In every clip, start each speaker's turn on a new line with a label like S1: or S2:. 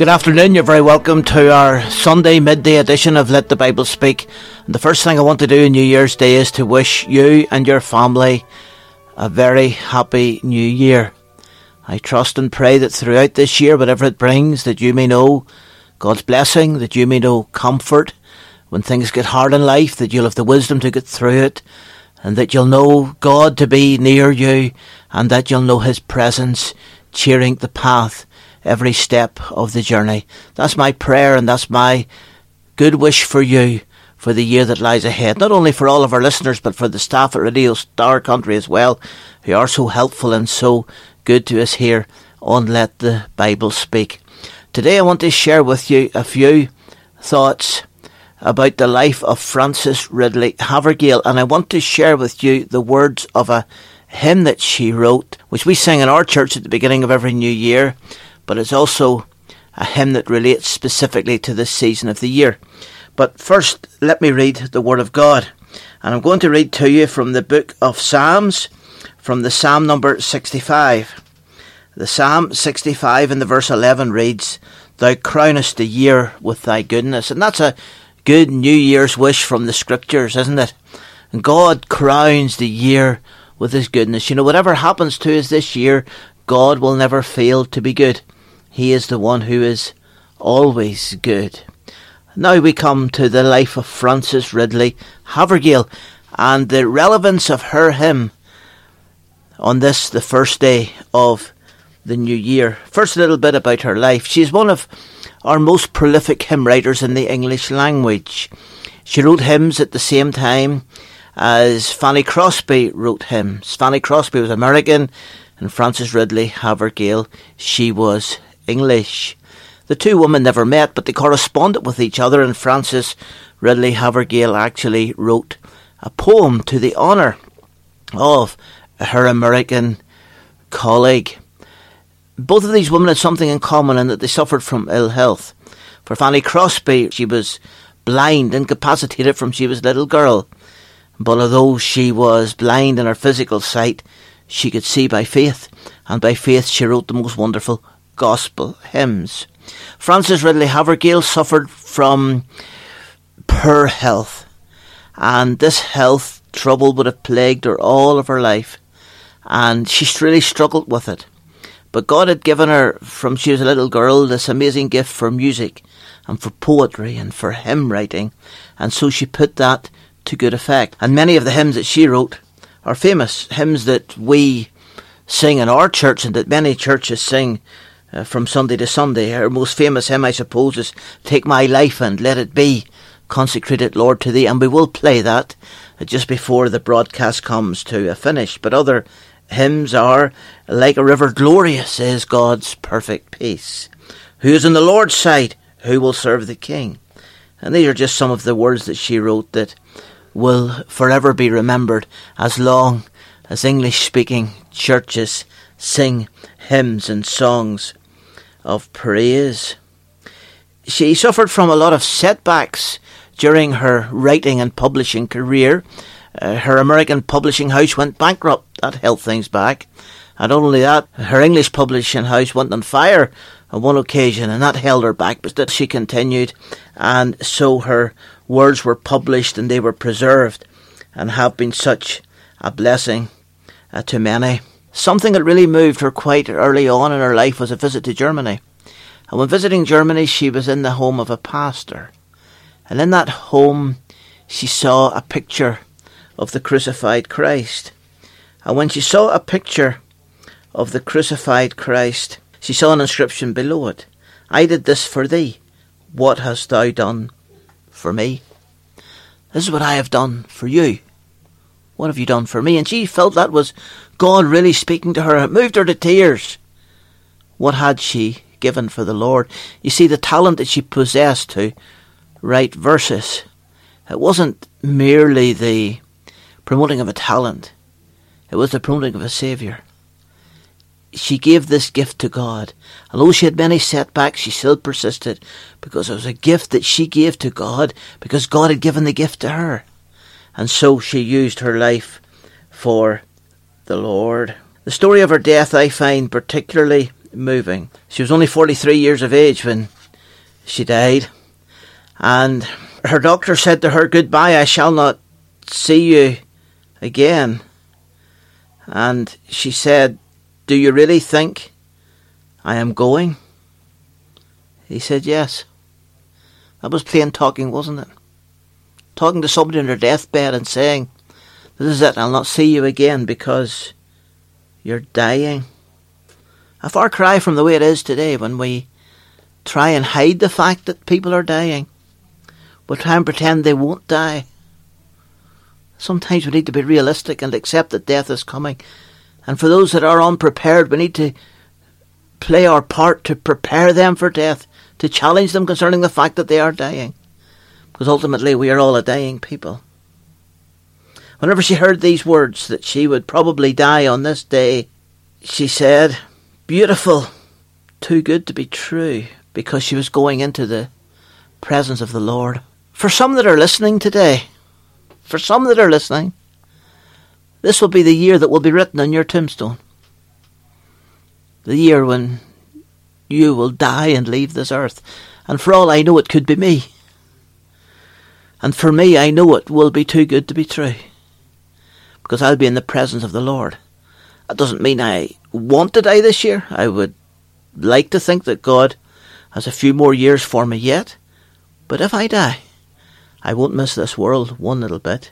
S1: Good afternoon. You're very welcome to our Sunday midday edition of Let the Bible Speak. And the first thing I want to do on New Year's Day is to wish you and your family a very happy new year. I trust and pray that throughout this year, whatever it brings, that you may know God's blessing, that you may know comfort when things get hard in life, that you'll have the wisdom to get through it, and that you'll know God to be near you, and that you'll know His presence cheering the path every step of the journey. That's my prayer and that's my good wish for you for the year that lies ahead. Not only for all of our listeners, but for the staff at Radio Star Country as well, who are so helpful and so good to us here on Let the Bible Speak. Today I want to share with you a few thoughts about the life of Frances Ridley Havergal, and I want to share with you the words of a hymn that she wrote, which we sing in our church at the beginning of every new year but it's also a hymn that relates specifically to this season of the year. But first, let me read the Word of God. And I'm going to read to you from the book of Psalms, from the Psalm number 65. The Psalm 65 in the verse 11 reads, Thou crownest the year with thy goodness. And that's a good New Year's wish from the Scriptures, isn't it? And God crowns the year with his goodness. You know, whatever happens to us this year, God will never fail to be good. He is the one who is always good. Now we come to the life of Frances Ridley Havergal and the relevance of her hymn on this, the first day of the new year. First, a little bit about her life. She's one of our most prolific hymn writers in the English language. She wrote hymns at the same time as Fanny Crosby wrote hymns. Fanny Crosby was American, and Frances Ridley Havergal, she was English. The two women never met, but they corresponded with each other, and Frances Ridley Havergal actually wrote a poem to the honour of her American colleague. Both of these women had something in common in that they suffered from ill health. For Fanny Crosby, she was blind, incapacitated from she was a little girl. But although she was blind in her physical sight, she could see by faith, and by faith she wrote the most wonderful gospel hymns. Frances Ridley Havergal suffered from poor health, and this health trouble would have plagued her all of her life, and she really struggled with it. But God had given her, from she was a little girl, this amazing gift for music and for poetry and for hymn writing, and so she put that to good effect. And many of the hymns that she wrote are famous hymns that we sing in our church and that many churches sing uh, from Sunday to Sunday. Her most famous hymn, I suppose, is Take My Life and Let It Be, consecrated Lord to Thee, and we will play that uh, just before the broadcast comes to a finish. But other hymns are Like a River Glorious is God's Perfect Peace. Who is on the Lord's side? Who will serve the King? And these are just some of the words that she wrote that will forever be remembered as long as English speaking churches sing hymns and songs of praise. She suffered from a lot of setbacks during her writing and publishing career. Uh, her American publishing house went bankrupt. That held things back. And only that, her English publishing house went on fire on one occasion, and that held her back. But that she continued, and so her words were published and they were preserved, and have been such a blessing uh, to many. Something that really moved her quite early on in her life was a visit to Germany. And when visiting Germany, she was in the home of a pastor. And in that home, she saw a picture of the crucified Christ. And when she saw a picture of the crucified Christ, she saw an inscription below it I did this for thee. What hast thou done for me? This is what I have done for you. What have you done for me? And she felt that was God really speaking to her. It moved her to tears. What had she given for the Lord? You see, the talent that she possessed to write verses, it wasn't merely the promoting of a talent, it was the promoting of a Saviour. She gave this gift to God. And though she had many setbacks, she still persisted because it was a gift that she gave to God because God had given the gift to her. And so she used her life for the Lord. The story of her death I find particularly moving. She was only 43 years of age when she died. And her doctor said to her, Goodbye, I shall not see you again. And she said, Do you really think I am going? He said, Yes. That was plain talking, wasn't it? Talking to somebody on their deathbed and saying, This is it, I'll not see you again because you're dying. A far cry from the way it is today when we try and hide the fact that people are dying. We try and pretend they won't die. Sometimes we need to be realistic and accept that death is coming. And for those that are unprepared, we need to play our part to prepare them for death, to challenge them concerning the fact that they are dying. Because ultimately we are all a dying people. Whenever she heard these words that she would probably die on this day, she said, Beautiful, too good to be true, because she was going into the presence of the Lord. For some that are listening today, for some that are listening, this will be the year that will be written on your tombstone. The year when you will die and leave this earth. And for all I know, it could be me. And for me, I know it will be too good to be true. Because I'll be in the presence of the Lord. That doesn't mean I want to die this year. I would like to think that God has a few more years for me yet. But if I die, I won't miss this world one little bit,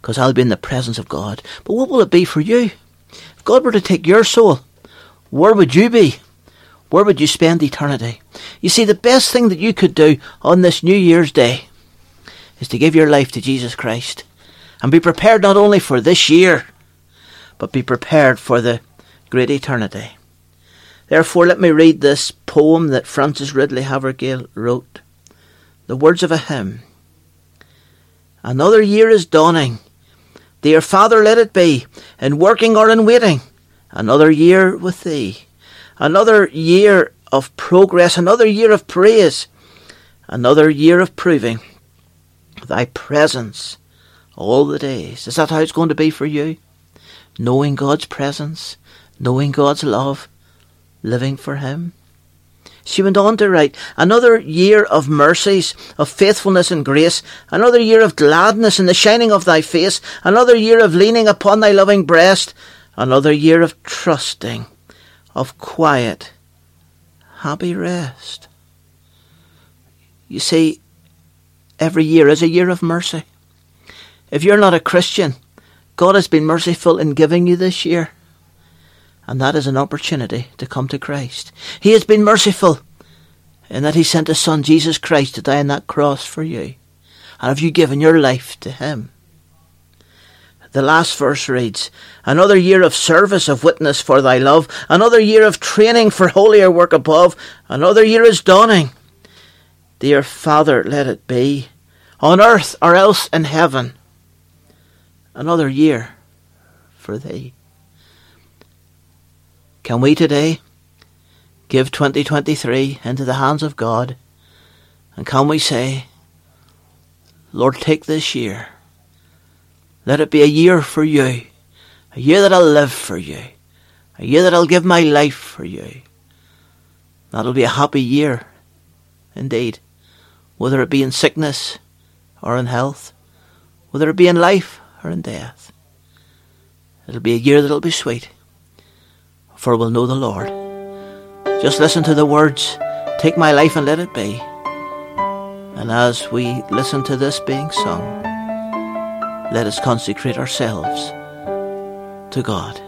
S1: because I'll be in the presence of God. But what will it be for you? If God were to take your soul, where would you be? Where would you spend eternity? You see, the best thing that you could do on this New Year's Day is to give your life to Jesus Christ and be prepared not only for this year, but be prepared for the great eternity. Therefore, let me read this poem that Frances Ridley Havergal wrote. The words of a hymn. Another year is dawning. Dear Father, let it be, in working or in waiting, another year with Thee. Another year of progress, another year of praise, another year of proving Thy presence all the days. Is that how it's going to be for you? Knowing God's presence, knowing God's love, living for Him. She went on to write, Another year of mercies, of faithfulness and grace, another year of gladness in the shining of thy face, another year of leaning upon thy loving breast, another year of trusting, of quiet, happy rest. You see, every year is a year of mercy. If you're not a Christian, God has been merciful in giving you this year and that is an opportunity to come to Christ. He has been merciful in that He sent His Son Jesus Christ to die on that cross for you. And have you given your life to Him? The last verse reads, Another year of service of witness for thy love, another year of training for holier work above, another year is dawning. Dear Father, let it be, on earth or else in heaven, another year for thee. Can we today give 2023 into the hands of God? And can we say, Lord, take this year. Let it be a year for you. A year that I'll live for you. A year that I'll give my life for you. That'll be a happy year, indeed. Whether it be in sickness or in health. Whether it be in life or in death. It'll be a year that'll be sweet for we'll know the Lord. Just listen to the words, Take my life and let it be. And as we listen to this being sung, let us consecrate ourselves to God.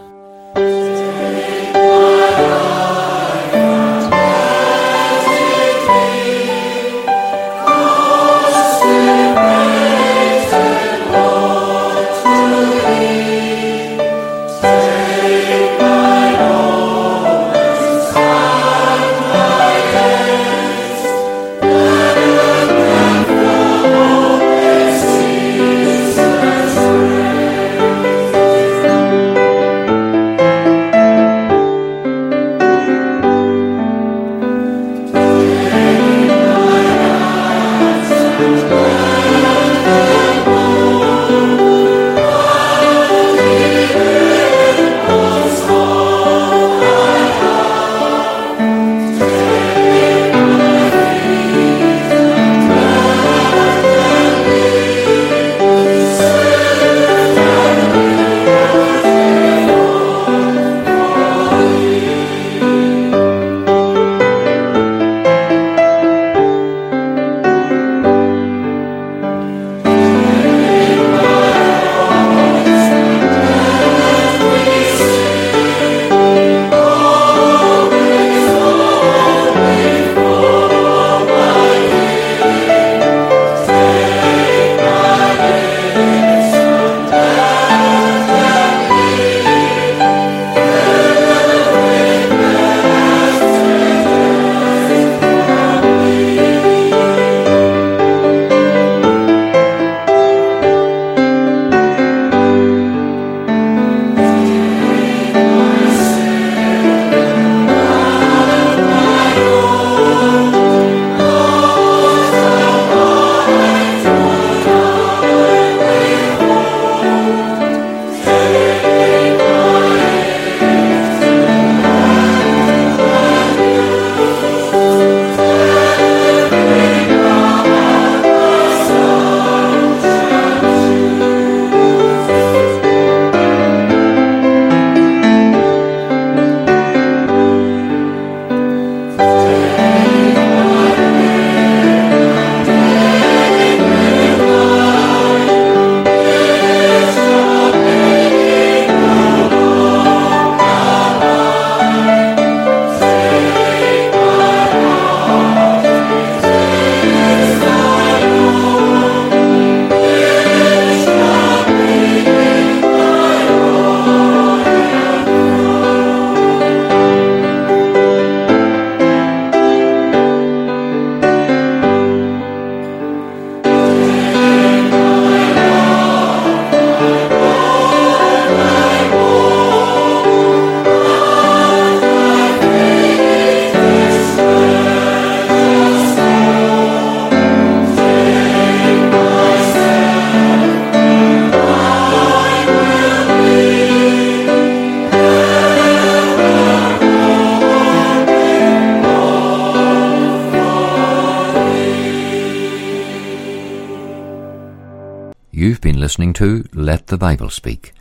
S2: Listening to Let the Bible Speak.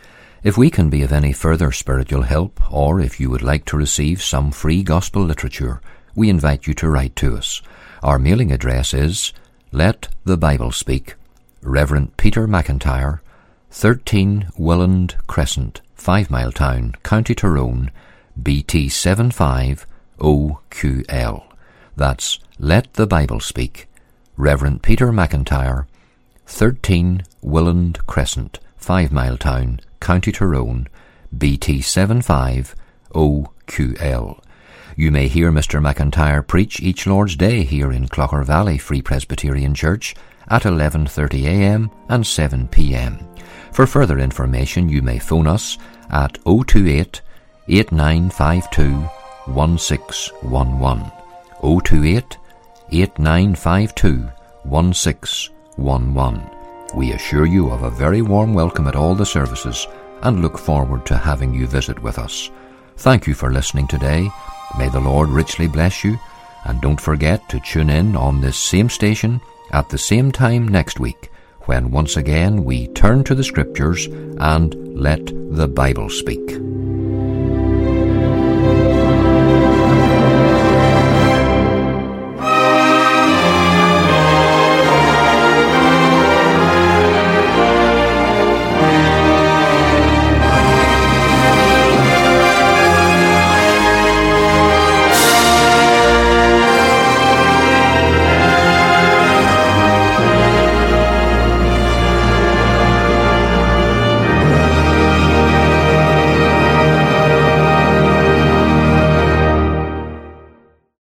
S2: If we can be of any further spiritual help, or if you would like to receive some free gospel literature, we invite you to write to us. Our mailing address is Let the Bible Speak, Reverend Peter McIntyre, 13 Willand Crescent, Five Mile Town, County Tyrone, BT 75OQL. That's Let the Bible Speak, Reverend Peter McIntyre, 13 Willand Crescent, Five Mile Town, County Tyrone, BT 75OQL. You may hear Mr. McIntyre preach each Lord's Day here in Clogher Valley Free Presbyterian Church at 11:30 a.m. and 7 p.m. For further information, you may phone us at 028 8952 1611. 028 8952 1611. We assure you of a very warm welcome at all the services and look forward to having you visit with us. Thank you for listening today. May the Lord richly bless you, and don't forget to tune in on this same station at the same time next week when once again we turn to the Scriptures and let the Bible speak.